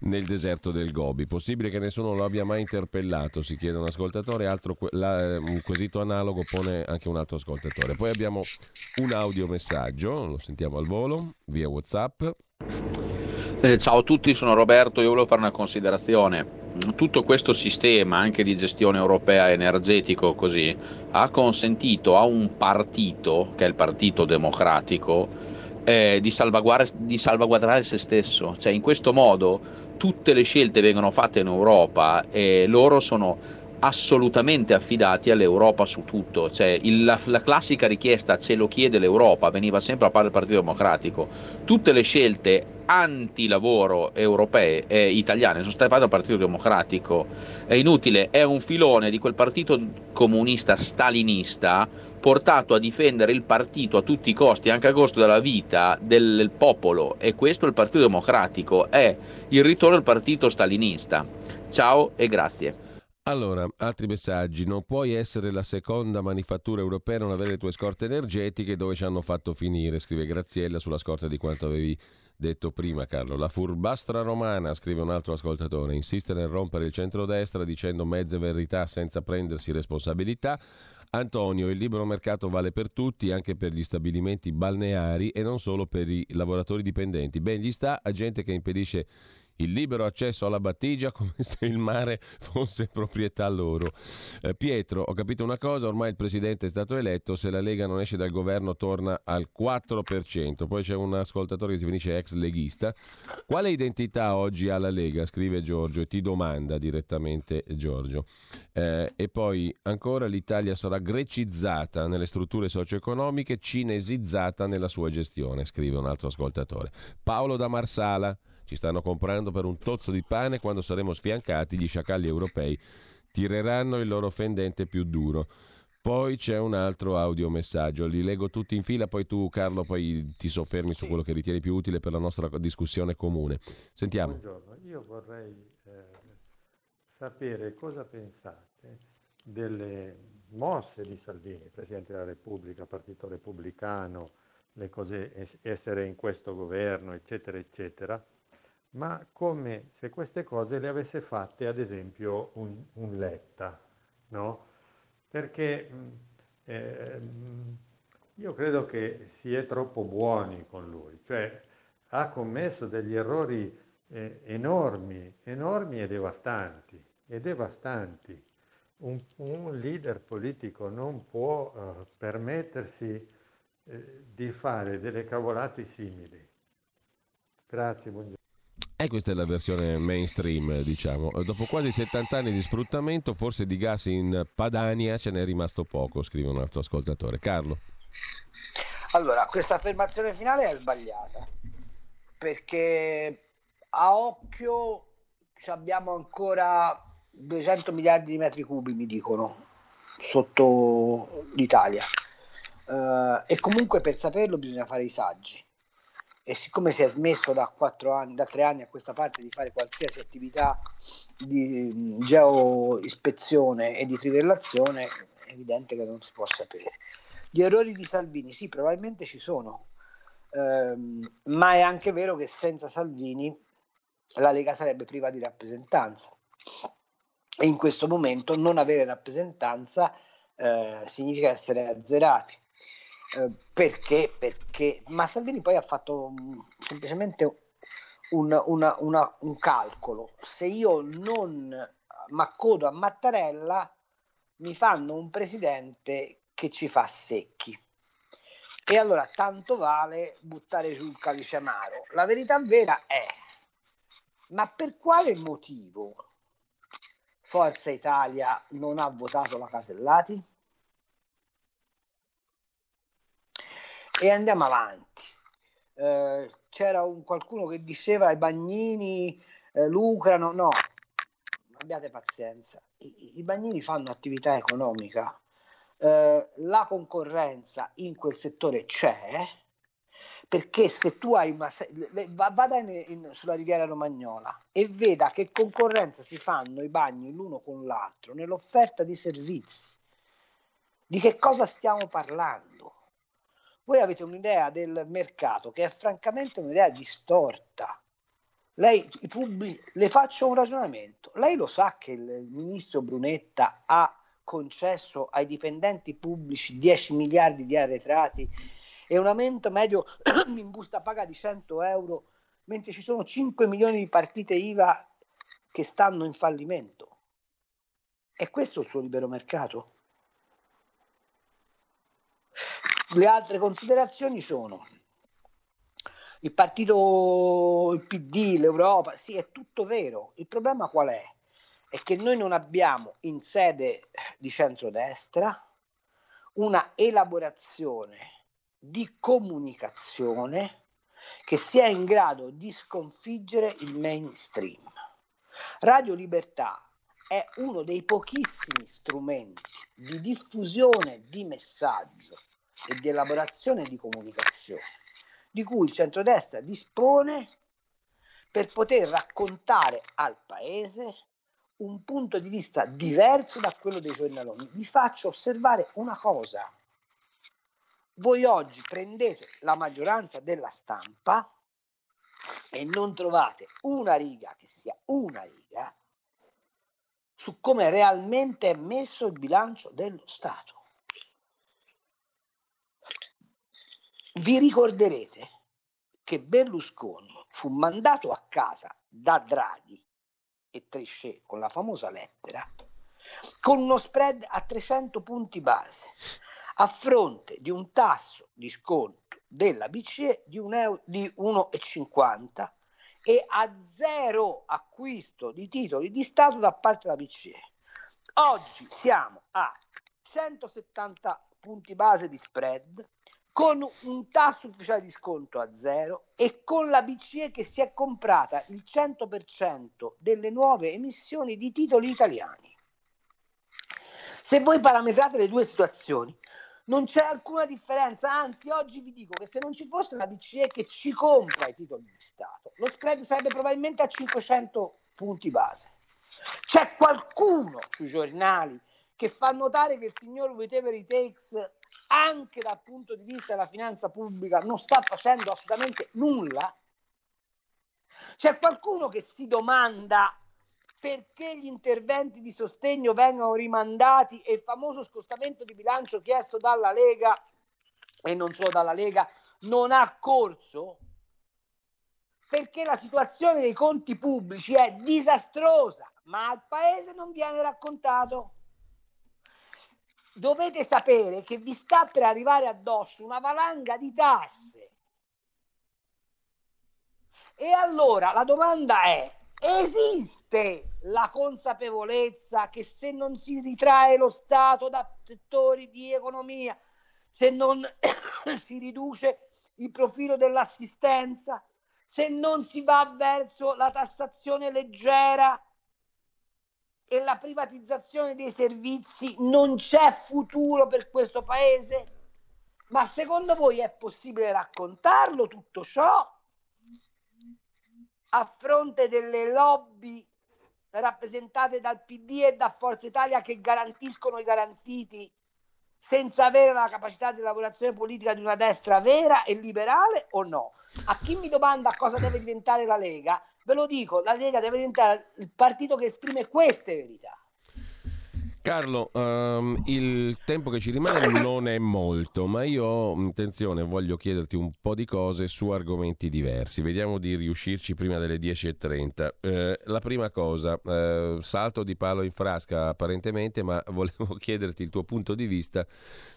nel deserto del Gobi. Possibile che nessuno lo abbia mai interpellato, si chiede un ascoltatore, altro, la, un quesito analogo pone anche un altro ascoltatore. Poi abbiamo un audiomessaggio, lo sentiamo al volo, via Whatsapp. Eh, ciao a tutti, sono Roberto, io volevo fare una considerazione. Tutto questo sistema anche di gestione europea energetico così ha consentito a un partito, che è il Partito Democratico, eh, di, di salvaguardare se stesso. Cioè, in questo modo tutte le scelte vengono fatte in Europa e loro sono assolutamente affidati all'Europa su tutto, cioè il, la, la, classica richiesta ce lo chiede l'Europa veniva sempre a parte del Partito Democratico, tutte le scelte anti-lavoro europee e italiane sono state fatte dal Partito Democratico, è inutile, è un filone di quel partito comunista stalinista portato a difendere il partito a tutti i costi, anche a costo della vita del, popolo, e questo è il Partito Democratico, è il ritorno al partito stalinista. Ciao e grazie. Allora, altri messaggi. Non puoi essere la seconda manifattura europea e non avere le tue scorte energetiche dove ci hanno fatto finire, scrive Graziella sulla scorta di quanto avevi detto prima, Carlo. La furbastra romana, scrive un altro ascoltatore, insiste nel rompere il centrodestra dicendo mezze verità senza prendersi responsabilità. Antonio, il libero mercato vale per tutti, anche per gli stabilimenti balneari e non solo per i lavoratori dipendenti. Ben gli sta a gente che impedisce il libero accesso alla battigia come <laughs> se il mare fosse proprietà loro. Eh, Pietro, ho capito una cosa, ormai il presidente è stato eletto, se la Lega non esce dal governo torna al 4%. Poi c'è un ascoltatore che si finisce ex leghista. Quale identità oggi ha la Lega? Scrive Giorgio e ti domanda direttamente Giorgio. Eh, e poi ancora l'Italia sarà grecizzata nelle strutture socio-economiche, cinesizzata nella sua gestione, scrive un altro ascoltatore. Paolo da Marsala. Ci stanno comprando per un tozzo di pane quando saremo sfiancati gli sciacalli europei tireranno il loro fendente più duro. Poi c'è un altro audiomessaggio, li leggo tutti in fila, poi tu Carlo poi ti soffermi sì. su quello che ritieni più utile per la nostra discussione comune. Sentiamo. Buongiorno, io vorrei eh, sapere cosa pensate delle mosse di Salvini, Presidente della Repubblica, Partito Repubblicano, le cose, essere in questo governo, eccetera, eccetera, ma come se queste cose le avesse fatte ad esempio un, un Letta, no? Perché eh, io credo che si è troppo buoni con lui, cioè ha commesso degli errori eh, enormi, enormi e devastanti, e devastanti. Un, un leader politico non può uh, permettersi eh, di fare delle cavolate simili. Grazie, buongiorno. E questa è la versione mainstream, diciamo. Dopo quasi 70 anni di sfruttamento, forse di gas in Padania ce n'è rimasto poco, scrive un altro ascoltatore. Carlo. Allora, questa affermazione finale è sbagliata perché a occhio abbiamo ancora 200 miliardi di metri cubi, mi dicono, sotto l'Italia. Uh, e comunque per saperlo bisogna fare i saggi. E siccome si è smesso da, anni, da tre anni a questa parte di fare qualsiasi attività di mm, geoispezione e di trivellazione, è evidente che non si può sapere. Gli errori di Salvini, sì, probabilmente ci sono, ehm, ma è anche vero che senza Salvini la Lega sarebbe priva di rappresentanza. E in questo momento non avere rappresentanza eh, significa essere azzerati. Eh, perché? Perché ma Salvini poi ha fatto um, semplicemente un, una, una, un calcolo. Se io non mi accodo a Mattarella, mi fanno un presidente che ci fa secchi. E allora tanto vale buttare giù il calice amaro. La verità vera è, ma per quale motivo Forza Italia non ha votato la Casellati? E andiamo avanti. Eh, c'era un, qualcuno che diceva i bagnini eh, lucrano, no, abbiate pazienza, I, i bagnini fanno attività economica, eh, la concorrenza in quel settore c'è, perché se tu hai una le, vada in, in, sulla riviera romagnola e veda che concorrenza si fanno i bagni l'uno con l'altro nell'offerta di servizi. Di che cosa stiamo parlando voi avete un'idea del mercato che è francamente un'idea distorta. Lei, pubblici, le faccio un ragionamento. Lei lo sa che il ministro Brunetta ha concesso ai dipendenti pubblici 10 miliardi di arretrati e un aumento medio <clears throat> in busta paga di 100 euro, mentre ci sono 5 milioni di partite IVA che stanno in fallimento. È questo il suo libero mercato? Le altre considerazioni sono il partito, il PD, l'Europa, sì, è tutto vero. Il problema qual è? È che noi non abbiamo in sede di centrodestra una elaborazione di comunicazione che sia in grado di sconfiggere il mainstream. Radio Libertà è uno dei pochissimi strumenti di diffusione di messaggio e di elaborazione di comunicazione di cui il centrodestra dispone per poter raccontare al paese un punto di vista diverso da quello dei giornaloni. Vi faccio osservare una cosa. Voi oggi prendete la maggioranza della stampa e non trovate una riga che sia una riga su come realmente è messo il bilancio dello Stato. Vi ricorderete che Berlusconi fu mandato a casa da Draghi e Trichet con la famosa lettera con uno spread a 300 punti base a fronte di un tasso di sconto della BCE di, euro, di 1,50 e a zero acquisto di titoli di Stato da parte della BCE. Oggi siamo a 170 punti base di spread con un tasso ufficiale di sconto a zero e con la BCE che si è comprata il 100% delle nuove emissioni di titoli italiani. Se voi parametrate le due situazioni, non c'è alcuna differenza, anzi oggi vi dico che se non ci fosse la BCE che ci compra i titoli di Stato, lo spread sarebbe probabilmente a 500 punti base. C'è qualcuno sui giornali che fa notare che il signor whatever it takes anche dal punto di vista della finanza pubblica non sta facendo assolutamente nulla? C'è qualcuno che si domanda perché gli interventi di sostegno vengano rimandati e il famoso scostamento di bilancio chiesto dalla Lega e non solo dalla Lega non ha corso? Perché la situazione dei conti pubblici è disastrosa, ma al paese non viene raccontato dovete sapere che vi sta per arrivare addosso una valanga di tasse. E allora la domanda è, esiste la consapevolezza che se non si ritrae lo Stato da settori di economia, se non <coughs> si riduce il profilo dell'assistenza, se non si va verso la tassazione leggera e la privatizzazione dei servizi, non c'è futuro per questo paese? Ma secondo voi è possibile raccontarlo tutto ciò a fronte delle lobby rappresentate dal PD e da Forza Italia che garantiscono i garantiti senza avere la capacità di lavorazione politica di una destra vera e liberale o no? A chi mi domanda cosa deve diventare la Lega, ve lo dico, la Lega deve diventare il partito che esprime queste verità. Carlo, um, il tempo che ci rimane non è molto, ma io ho intenzione, voglio chiederti un po' di cose su argomenti diversi. Vediamo di riuscirci prima delle 10.30. Eh, la prima cosa, eh, salto di palo in frasca apparentemente, ma <laughs> volevo chiederti il tuo punto di vista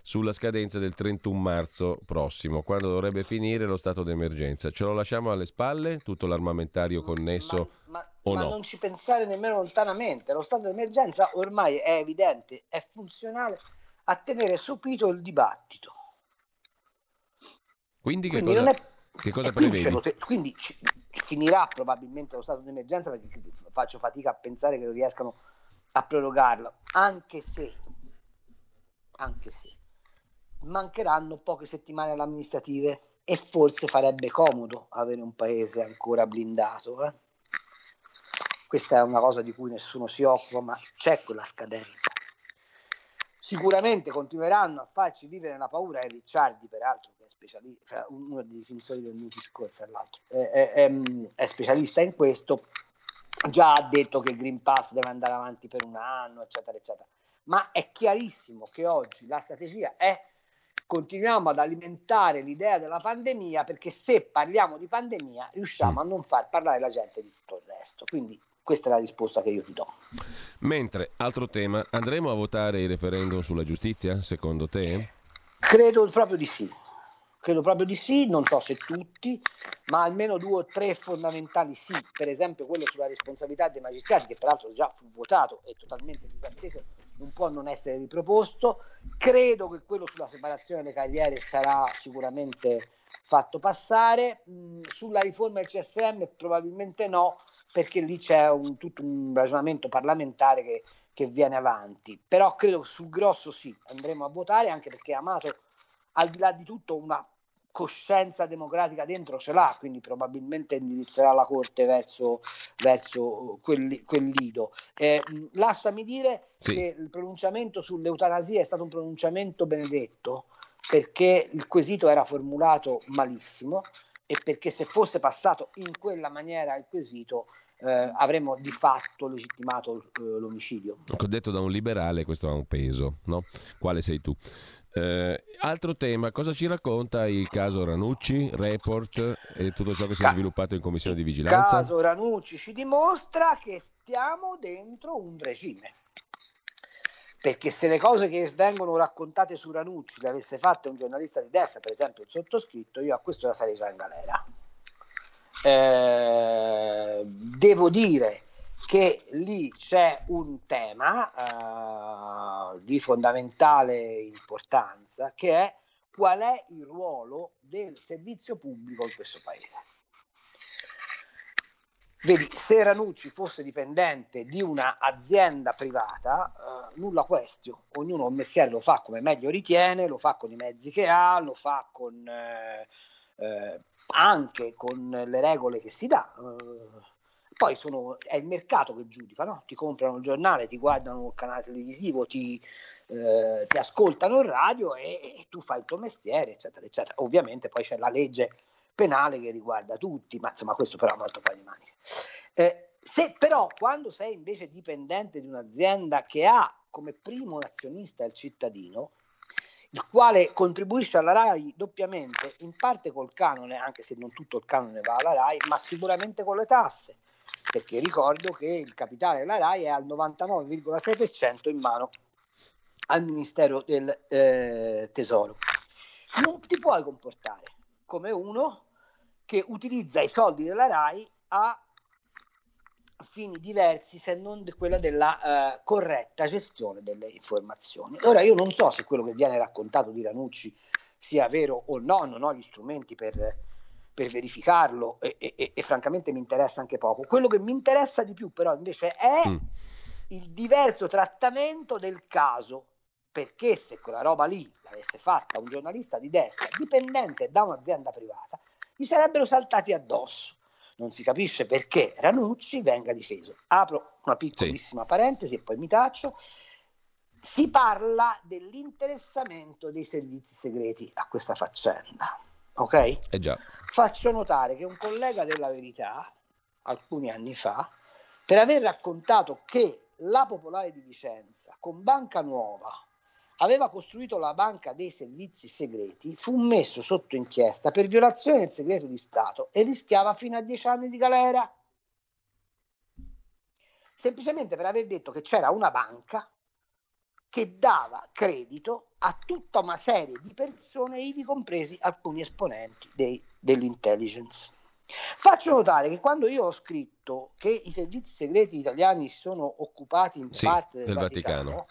sulla scadenza del 31 marzo prossimo, quando dovrebbe finire lo stato d'emergenza. Ce lo lasciamo alle spalle, tutto l'armamentario connesso? Ma, ma, ma no? non ci pensare nemmeno lontanamente. Lo stato d'emergenza ormai è evidente, è funzionale a tenere sopito il dibattito. Quindi che Quindi cosa, non è che cosa <laughs> quindi, prevedi? lo te- quindi ci- finirà probabilmente lo stato d'emergenza perché faccio fatica a pensare che lo riescano a prorogarlo, anche se, anche se mancheranno poche settimane alle amministrative e forse farebbe comodo avere un paese ancora blindato. eh. Questa è una cosa di cui nessuno si occupa, ma c'è quella scadenza. Sicuramente continueranno a farci vivere nella paura e Ricciardi, peraltro, che è specialista, uno dei difensori del Nutri-Score, fra l'altro, è, è- è- è specialista in questo, già ha detto che il Green Pass deve andare avanti per un anno, eccetera, eccetera. Ma è chiarissimo che oggi la strategia è continuiamo ad alimentare l'idea della pandemia perché se parliamo di pandemia riusciamo a non far parlare la gente di tutto il resto. Quindi questa è la risposta che io ti do. Mentre, altro tema, andremo a votare il referendum sulla giustizia, secondo te? Credo proprio di sì. Credo proprio di sì, non so se tutti, ma almeno due o tre fondamentali sì. Per esempio quello sulla responsabilità dei magistrati, che peraltro già fu votato e totalmente disatteso, non può non essere riproposto. Credo che quello sulla separazione delle carriere sarà sicuramente fatto passare. Mm, sulla riforma del CSM probabilmente no, perché lì c'è un, tutto un ragionamento parlamentare che, che viene avanti. Però credo che sul grosso sì, andremo a votare, anche perché Amato, al di là di tutto, una coscienza democratica dentro ce l'ha, quindi probabilmente indirizzerà la Corte verso, verso quel, quel lido. Eh, lasciami dire Sì. che il pronunciamento sull'eutanasia è stato un pronunciamento benedetto, perché il quesito era formulato malissimo e perché se fosse passato in quella maniera il quesito eh, avremmo di fatto legittimato eh, l'omicidio. Ecco, detto da un liberale, questo ha un peso, no? Quale sei tu? Eh, altro tema, cosa ci racconta il caso Ranucci, report e tutto ciò che si è sviluppato in commissione di Il vigilanza? caso Ranucci ci dimostra che stiamo dentro un regime. Perché se le cose che vengono raccontate su Ranucci le avesse fatte un giornalista di destra, per esempio il sottoscritto, io a questo la sarei già in galera. Eh, devo dire che lì c'è un tema eh, di fondamentale importanza che è qual è il ruolo del servizio pubblico in questo paese. Vedi, se Ranucci fosse dipendente di un'azienda privata, eh, nulla questio, ognuno il mestiere lo fa come meglio ritiene, lo fa con i mezzi che ha, lo fa con, eh, eh, anche con le regole che si dà. eh. poi sono, è il mercato che giudica, no? ti comprano il giornale, ti guardano il canale televisivo, ti, eh, ti ascoltano il radio e, e tu fai il tuo mestiere, eccetera, eccetera. Ovviamente poi c'è la legge penale che riguarda tutti, ma insomma questo però è un altro paio di maniche. Eh, se però quando sei invece dipendente di un'azienda che ha come primo azionista il cittadino, il quale contribuisce alla RAI doppiamente, in parte col canone, anche se non tutto il canone va alla RAI, ma sicuramente con le tasse, perché ricordo che il capitale della RAI è al 99,6% in mano al Ministero del eh, Tesoro. Non ti puoi comportare come uno che utilizza i soldi della RAI a fini diversi se non quella della uh, corretta gestione delle informazioni. Ora io non so se quello che viene raccontato di Ranucci sia vero o no, non ho gli strumenti per, per verificarlo e, e, e, francamente mi interessa anche poco. Quello che mi interessa di più però invece è mm. il diverso trattamento del caso, perché se quella roba lì l'avesse fatta un giornalista di destra dipendente da un'azienda privata, gli sarebbero saltati addosso non si capisce perché Ranucci venga difeso. Apro una piccolissima sì. parentesi e poi mi taccio. Si parla dell'interessamento dei servizi segreti a questa faccenda. Ok? Eh già. Faccio notare che un collega della Verità, alcuni anni fa, per aver raccontato che la Popolare di Vicenza con Banca Nuova aveva costruito la banca dei servizi segreti, fu messo sotto inchiesta per violazione del segreto di Stato e rischiava fino a dieci anni di galera. Semplicemente per aver detto che c'era una banca che dava credito a tutta una serie di persone, ivi compresi alcuni esponenti dei, dell'intelligence. Faccio notare che quando io ho scritto che i servizi segreti italiani sono occupati in sì, parte del, del Vaticano, Vaticano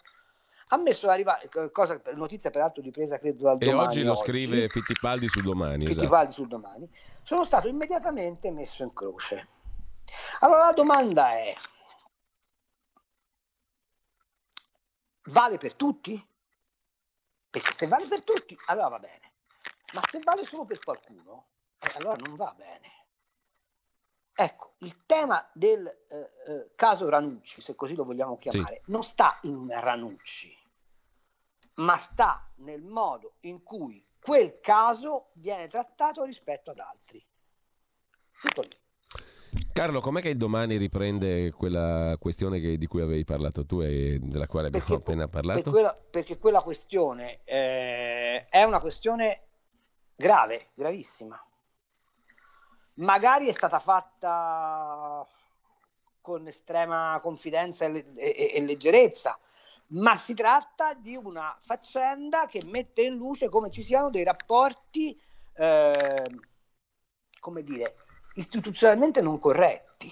ha messo arrivare, cosa, notizia peraltro ripresa credo dal e domani. E oggi lo scrive Fittipaldi sul domani. Fittipaldi esatto. sul domani. Sono stato immediatamente messo in croce. Allora la domanda è, vale per tutti? Perché se vale per tutti, allora va bene. Ma se vale solo per qualcuno, eh, allora non va bene. Ecco, il tema del eh, eh, caso Ranucci, se così lo vogliamo chiamare, sì. non sta in Ranucci, ma sta nel modo in cui quel caso viene trattato rispetto ad altri. Tutto lì. Carlo, com'è che domani riprende quella questione che, di cui avevi parlato tu e della quale abbiamo perché, appena parlato? Per quella, perché quella questione eh, è una questione grave, gravissima magari è stata fatta con estrema confidenza e, e, e, leggerezza, ma si tratta di una faccenda che mette in luce come ci siano dei rapporti, eh, come dire, istituzionalmente non corretti.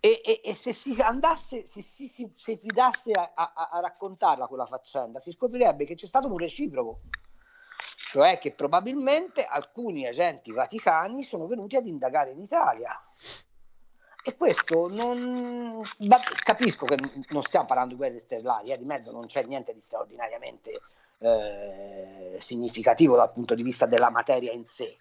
E, e, e, se si andasse, se si, si, si fidasse a, a, a, raccontarla quella faccenda, si scoprirebbe che c'è stato un reciproco cioè che probabilmente alcuni agenti vaticani sono venuti ad indagare in Italia. E questo non... capisco che non stiamo parlando di guerre stellari, eh, di mezzo non c'è niente di straordinariamente eh, significativo dal punto di vista della materia in sé,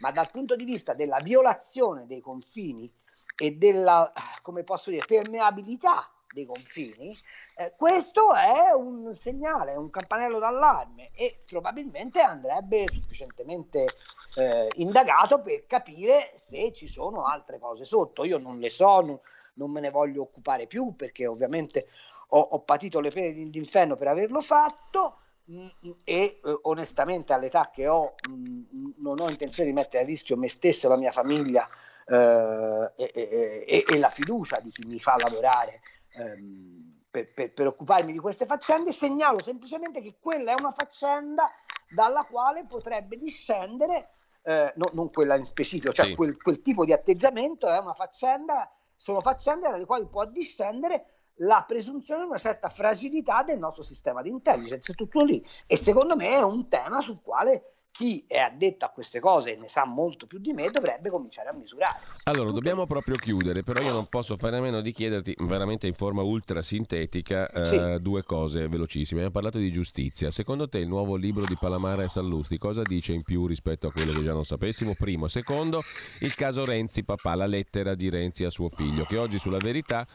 ma dal punto di vista della violazione dei confini e della, come posso dire, permeabilità dei confini, eh, questo è un segnale, un campanello d'allarme e probabilmente andrebbe sufficientemente eh, indagato per capire se ci sono altre cose sotto. Io non le so, non, non me ne voglio occupare più perché ovviamente ho, ho patito le pene d'inferno per averlo fatto mh, mm, e eh, onestamente all'età che ho mh, mm, non ho intenzione di mettere a rischio me stesso la mia famiglia eh, e, e, e, la fiducia di chi mi fa lavorare. Ehm, per, per, per, occuparmi di queste faccende, segnalo semplicemente che quella è una faccenda dalla quale potrebbe discendere, eh, no, non quella in specifico, cioè sì. quel, quel, tipo di atteggiamento è una faccenda, sono faccende dalle quali può discendere la presunzione di una certa fragilità del nostro sistema di intelligence, tutto lì. E secondo me è un tema sul quale chi è addetto a queste cose e ne sa molto più di me dovrebbe cominciare a misurarsi. Allora, dobbiamo proprio chiudere, però io non posso fare a meno di chiederti veramente in forma ultra sintetica eh, sì. due cose velocissime. Abbiamo parlato di giustizia. Secondo te il nuovo libro di Palamara e Sallusti cosa dice in più rispetto a quello che già non sapessimo? Primo. Secondo, il caso Renzi papà, la lettera di Renzi a suo figlio, che oggi sulla verità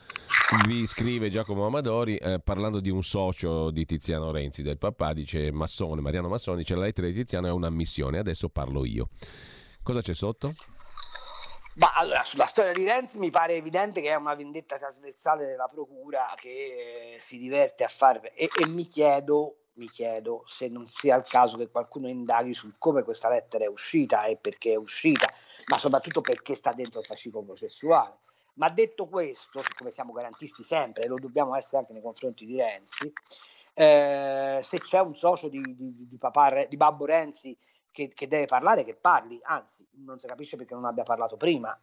vi scrive Giacomo Amadori eh, parlando di un socio di Tiziano Renzi, del papà, dice Massone, Mariano Massone, dice la lettera di Tiziano è una ammissione, adesso parlo io. Cosa c'è sotto? Ma allora, sulla storia di Renzi mi pare evidente che è una vendetta trasversale della procura che si diverte a fare e, e mi, chiedo, mi chiedo se non sia il caso che qualcuno indaghi su come questa lettera è uscita e perché è uscita, ma soprattutto perché sta dentro il fascicolo processuale. Ma detto questo, siccome siamo garantisti sempre e lo dobbiamo essere anche nei confronti di Renzi, eh, se c'è un socio di, di, di, papà, di Babbo Renzi che, che, deve parlare, che parli, anzi non si capisce perché non abbia parlato prima.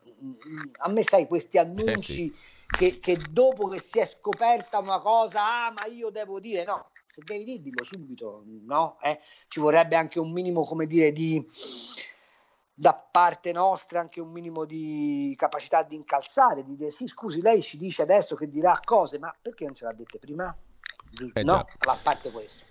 A me sai questi annunci eh sì. che, che, dopo che si è scoperta una cosa, ah ma io devo dire no, se devi dire dillo subito, no? Eh, ci vorrebbe anche un minimo, come dire, di da parte nostra anche un minimo di capacità di incalzare, di dire sì scusi lei ci dice adesso che dirà cose, ma perché non ce l'ha dette prima? Eh, no, a parte questo.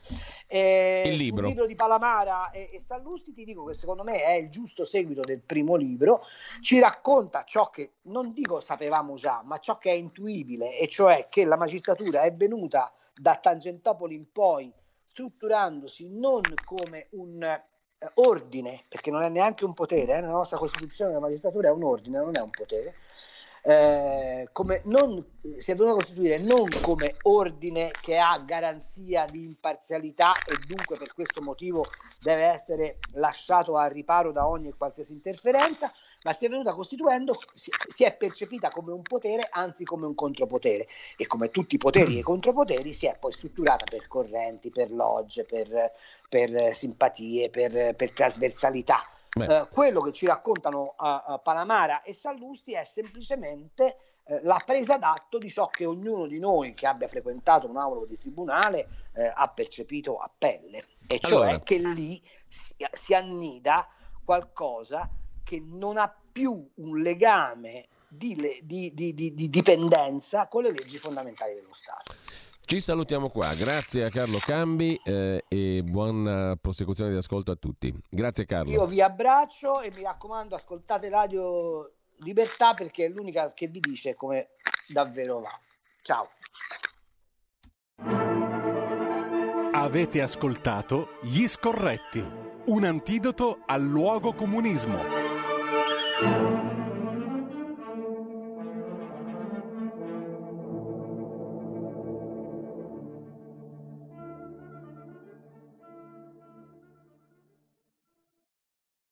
Eh, il libro. libro di Palamara e, e Sallusti ti dico che secondo me è il giusto seguito del primo libro, ci racconta ciò che non dico sapevamo già, ma ciò che è intuibile, e cioè che la magistratura è venuta da Tangentopoli in poi strutturandosi non come un eh, ordine, perché non è neanche un potere, eh, nella nostra Costituzione la magistratura è un ordine, non è un potere, eh, come non, si è venuto a costituire non come ordine che ha garanzia di imparzialità e dunque per questo motivo deve essere lasciato a riparo da ogni qualsiasi interferenza, ma si è venuta costituendo, si, si, è percepita come un potere, anzi come un contropotere e come tutti i poteri e i contropoteri si è poi strutturata per correnti, per logge, per, per simpatie, per, per trasversalità. Eh, quello che ci raccontano uh, uh, Palamara e Sallusti è semplicemente uh, la presa d'atto di ciò che ognuno di noi che abbia frequentato un aula di tribunale eh, ha percepito a pelle, e cioè allora. che lì si, si annida qualcosa che non ha più un legame di, di, di, di, dipendenza con le leggi fondamentali dello Stato. Ci salutiamo qua, grazie a Carlo Cambi eh, e buona prosecuzione di ascolto a tutti. Grazie Carlo. Io vi abbraccio e mi raccomando ascoltate Radio Libertà perché è l'unica che vi dice come davvero va. Ciao. Avete ascoltato Gli Scorretti, un antidoto al luogo comunismo.